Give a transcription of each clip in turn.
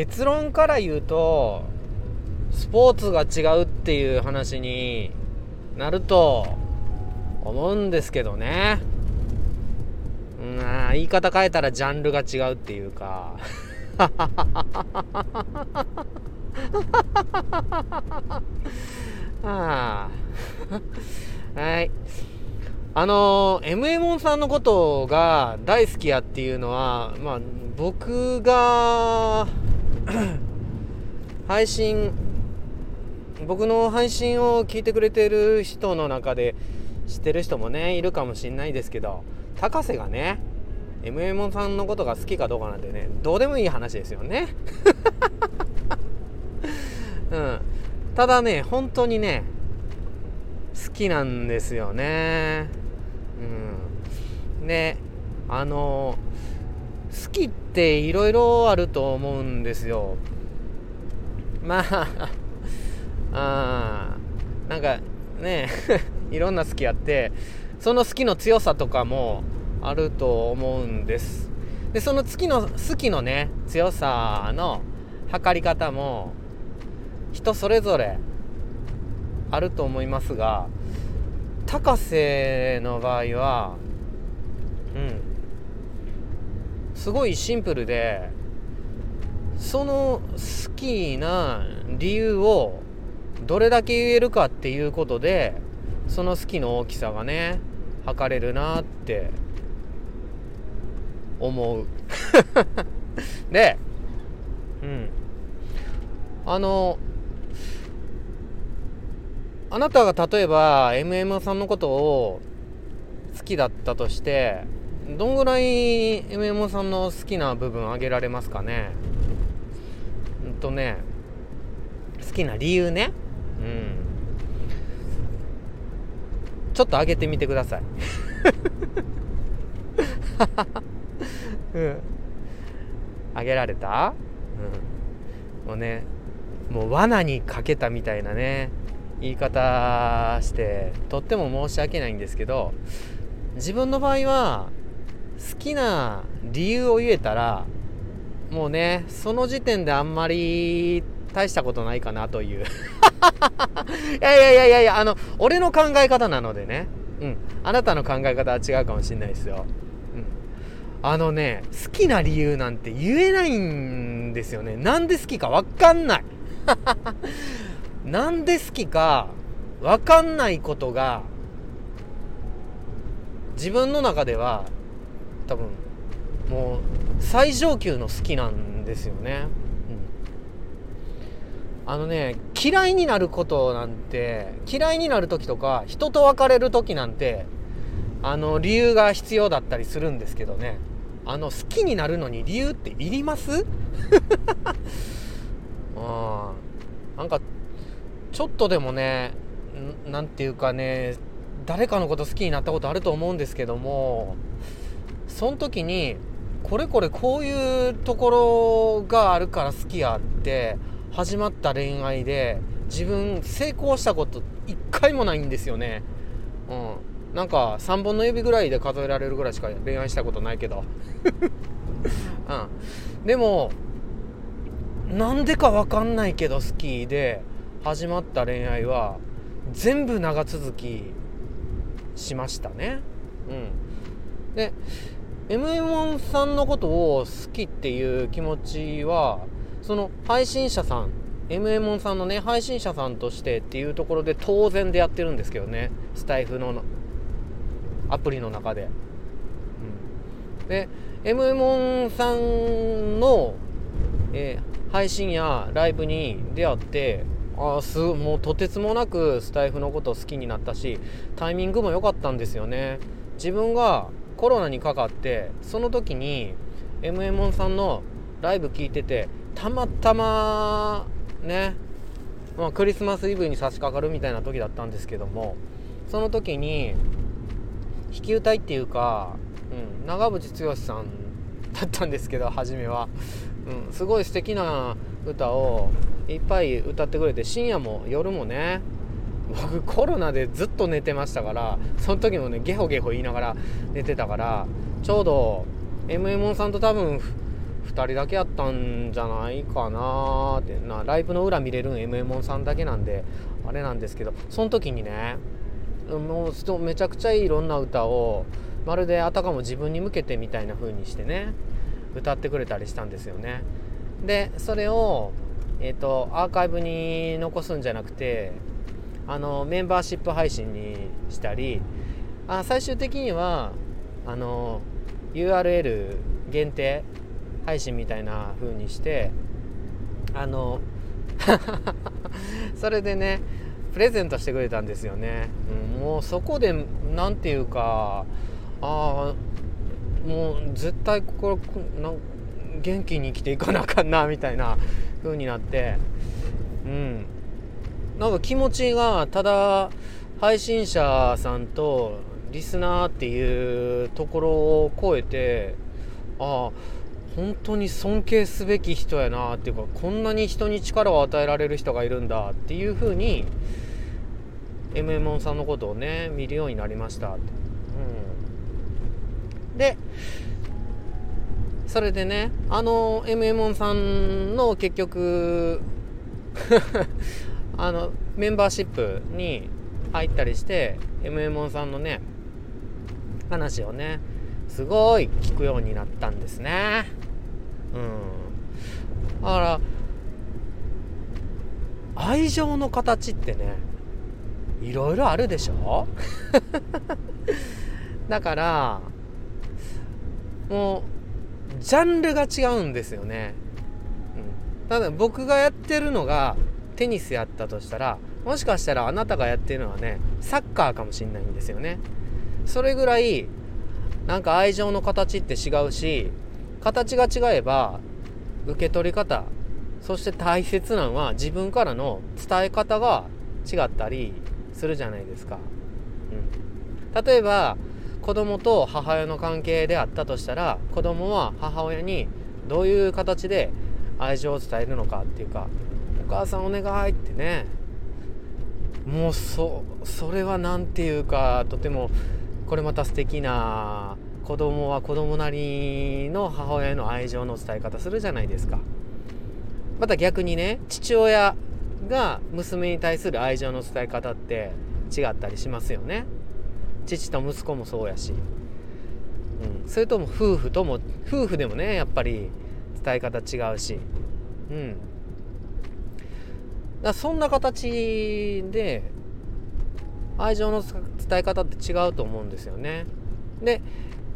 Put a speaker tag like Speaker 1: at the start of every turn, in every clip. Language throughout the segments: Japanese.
Speaker 1: 結論から言うとスポーツが違うっていう話になると思うんですけどね。うん言い方変えたらジャンルが違うっていうか。あはい。あの MM さんのことが大好きやっていうのはまあ僕が 配信僕の配信を聞いてくれてる人の中で知ってる人もねいるかもしんないですけど高瀬がね MM さんのことが好きかどうかなんてねどうでもいい話ですよね。うん。ただね本当にね好きなんですよね。うん。であの好きっていろいろあると思うんですよ。まあ あなんかね いろんな好きあってその好きの強さとかもあると思うんです。でその好きの好きのね強さの測り方も人それぞれあると思いますが高瀬の場合はうんすごいシンプルでその好きな理由をどれだけ言えるかっていうことでその好きの大きさがね測れるなって思う。でうん。あのあなたが例えば MM さんのことを好きだったとしてどんぐらい MM さんの好きな部分挙げられますかね？うんとね好きな理由ね？うん。ちょっと上げてみてください。うん。上げられた？うん。もうねもう罠にかけたみたいなね言い方してとっても申し訳ないんですけど自分の場合は好きな理由を言えたらもうねその時点であんまり大したことないかなという。いやいやいやいやいやあの俺の考え方なのでね。うん。あなたの考え方は違うかもしれないですよ、うん、あのね好きな理由なんて言えないんですよね。なんで好きか分かんない。なんで好きか分かんないことが自分の中では多分もう最上級の好きなんですよね、うん、あのね嫌いになることなんて嫌いになる時とか人と別れる時なんてあの理由が必要だったりするんですけどね。あの好きになるのに理由っていります？あなんかちょっとでもね何て言うかね誰かのこと好きになったことあると思うんですけどもその時にこれこれこういうところがあるから好きやって始まった恋愛で自分成功したこと一回もないんですよね。うん、なんか3本の指ぐらいで数えられるぐらいしか恋愛したことないけど、うん、でもなんでか分かんないけど好きで始まった恋愛は全部長続きしましたね。うん、で MM さんのことを好きっていう気持ちはその配信者さん MM さんのね配信者さんとしてっていうところで当然でやってるんですけどね。スタイフのアプリの中で。うん、で MM さんの、えー、配信やライブに出会ってあすもうとてつもなくスタイフのことを好きになったしタイミングも良かったんですよね。自分がコロナにかかってその時に MMON さんのライブ聞いててたまたまね、まあ、クリスマスイブに差し掛かるみたいな時だったんですけどもその時に弾き歌いっていうか、うん、長渕剛さんだったんですけど初めは、うん、すごい素敵な歌をいっぱい歌ってくれて深夜も夜もね僕コロナでずっと寝てましたからその時もねゲホゲホ言いながら寝てたからちょうど MM さんと多分2人だけやったんじゃないかなってなライブの裏見れるん MM さんだけなんであれなんですけどその時にねもうめちゃくちゃいろんな歌をまるであたかも自分に向けてみたいな風にしてね歌ってくれたりしたんですよね。でそれを、えーと、アーカイブに残すんじゃなくてあのメンバーシップ配信にしたりあ最終的にはあの URL 限定配信みたいな風にしてあの それでねプレゼントしてくれたんですよね、うん、もうそこで何て言うかああもう絶対これな元気に生きていかなあかんなみたいな風になってうん。なんか気持ちがただ配信者さんとリスナーっていうところを超えてああ本当に尊敬すべき人やなっていうかこんなに人に力を与えられる人がいるんだっていうふうに MM さんのことをね見るようになりました、うん、でそれでねあの MM さんの結局あのメンバーシップに入ったりして MM さんのね話をねすごい聞くようになったんですね。うん。だから愛情の形ってねいろいろあるでしょ？だからもうジャンルが違うんですよね、うん、ただ僕がやってるのがテニスやったとしたらもしかしたらあなたがやってるのはねサッカーかもしんないんですよねそれぐらいなんか愛情の形って違うし形が違えば受け取り方そして大切なのは自分からの伝え方が違ったりするじゃないですか。うん、例えば子供と母親の関係であったとしたら子供は母親にどういう形で愛情を伝えるのかっていうか「母さんお願い」ってね。もうそそれは何て言うかとてもこれまた素敵な子供は子供なりの母親への愛情の伝え方するじゃないですか。また逆にね父親が娘に対する愛情の伝え方って違ったりしますよね。父と息子もそうやし、うん、それとも夫婦とも夫婦でもねやっぱり伝え方違うし。うん。だそんな形で愛情の伝え方って違うと思うんですよねで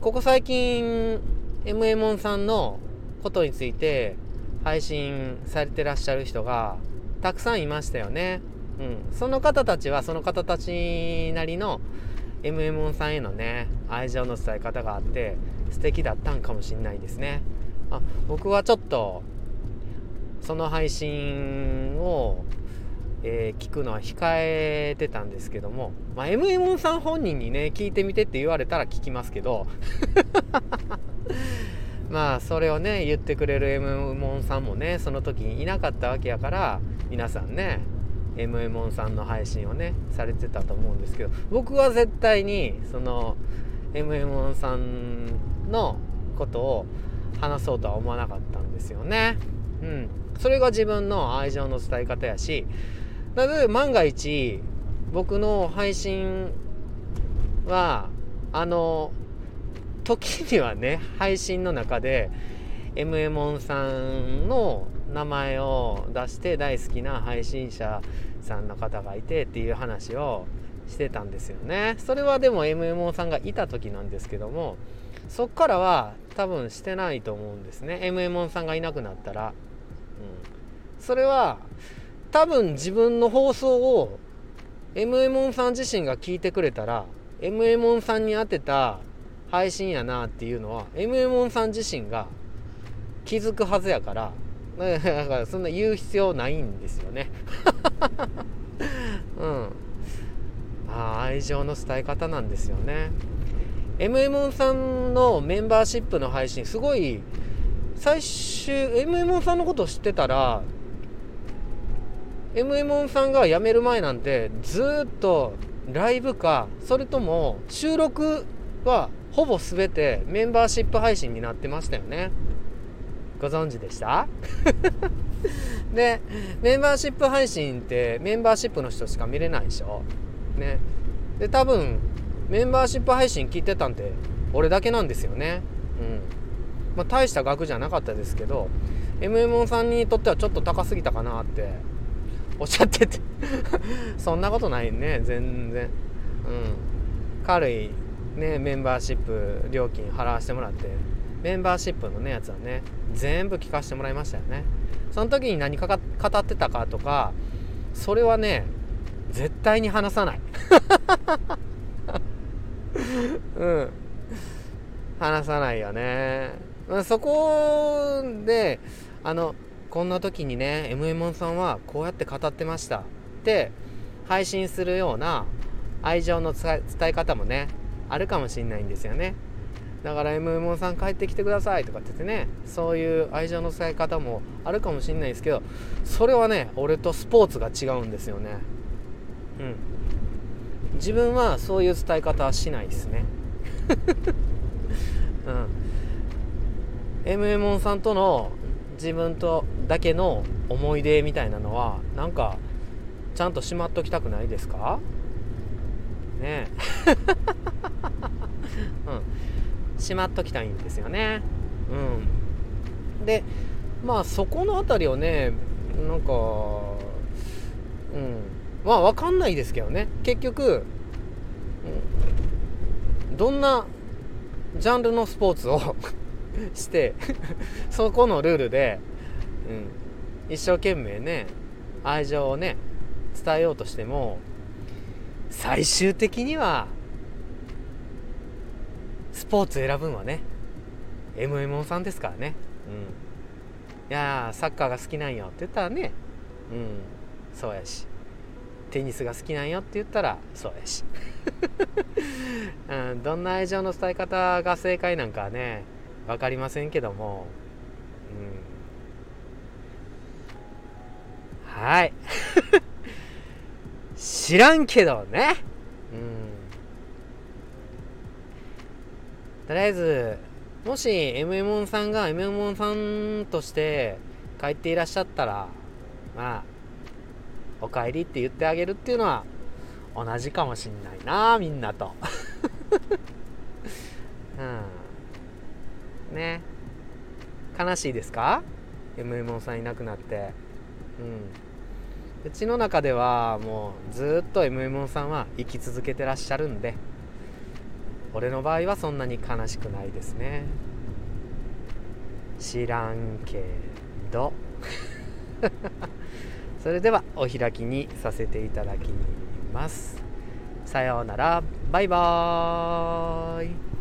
Speaker 1: ここ最近 m m o さんのことについて配信されてらっしゃる人がたくさんいましたよね。うん、その方たちはその方たちなりの MMON さんへのね愛情の伝え方があって素敵だったんかもしんないですね。あ僕はちょっとその配信をえー、聞くのは控えてたんですけども、まあ、MM さん本人にね聞いてみてって言われたら聞きますけど まあそれをね言ってくれる MM さんもねその時にいなかったわけやから皆さんね MM さんの配信をねされてたと思うんですけど僕は絶対にその MM さんのことを話そうとは思わなかったんですよね。うん、それが自分の愛情の伝え方やしなので万が一僕の配信はあの時にはね配信の中で MM さんの名前を出して大好きな配信者さんの方がいてっていう話をしてたんですよね。それはでも MMO さんがいた時なんですけどもそっからは多分してないと思うんですね。MMO さんがいなくなったら、うん、それは多分自分の放送を MM さん自身が聞いてくれたら MM さんに当てた配信やなっていうのは MM さん自身が気づくはずやから だからそんな言う必要ないんですよね。うん。あ愛情の伝え方なんですよね。MM さんのメンバーシップの配信すごい最終 MM さんのことを知ってたら MM さんが辞める前なんてずっとライブかそれとも収録はほぼ全てメンバーシップ配信になってましたよね。ご存知でした？で メンバーシップ配信ってメンバーシップの人しか見れないでしょ？ね。で多分メンバーシップ配信聞いてたんて俺だけなんですよね。うん。まあ大した額じゃなかったですけど MMO さんにとってはちょっと高すぎたかなっておっしゃってて。そんなことないね全然。うん。軽いねメンバーシップ料金払わせてもらってメンバーシップのねやつはね全部聞かせてもらいましたよね。その時に何かか語ってたかとかそれはね絶対に話さない。うん。話さないよね。そこであのこんな時にね MM さんはこうやって語ってました。って配信するような愛情の伝え方もねあるかもしんないんですよね。だから MM さん帰ってきてくださいとかって言ってねそういう愛情の伝え方もあるかもしんないですけどそれはね俺とスポーツが違うんですよね。うん。自分はそういう伝え方はしないですね。うん。MM さんとの自分とだけの思い出みたいなのはなんかちゃんとしまっときたくないですか？ね。うん。しまっときたいんですよね。うん。でまあそこの辺りをねなんかうん。まあ分かんないですけどね。結局、どんなジャンルのスポーツを してそこのルールで、うん、一生懸命ね愛情をね伝えようとしても最終的にはスポーツ選ぶんはね MMO さんですからね、うん、いやサッカーが好きなんよって言ったらねうんそうやし。テニスが好きなんよって言ったらそうやし、うん、どんな愛情の伝え方が正解なんかね分かりませんけども、うん、はい。知らんけどね。うん。とりあえずもし MMO さんが MMO さんとして帰っていらっしゃったらまあお帰りって言ってあげるっていうのは同じかもしんないなみんなと。うん。ね。悲しいですか？MM さんいなくなって。うん。うちの中ではもうずっと MM さんは生き続けてらっしゃるんで俺の場合はそんなに悲しくないですね。知らんけど。それではお開きにさせていただきます。さようなら。バイバーイ。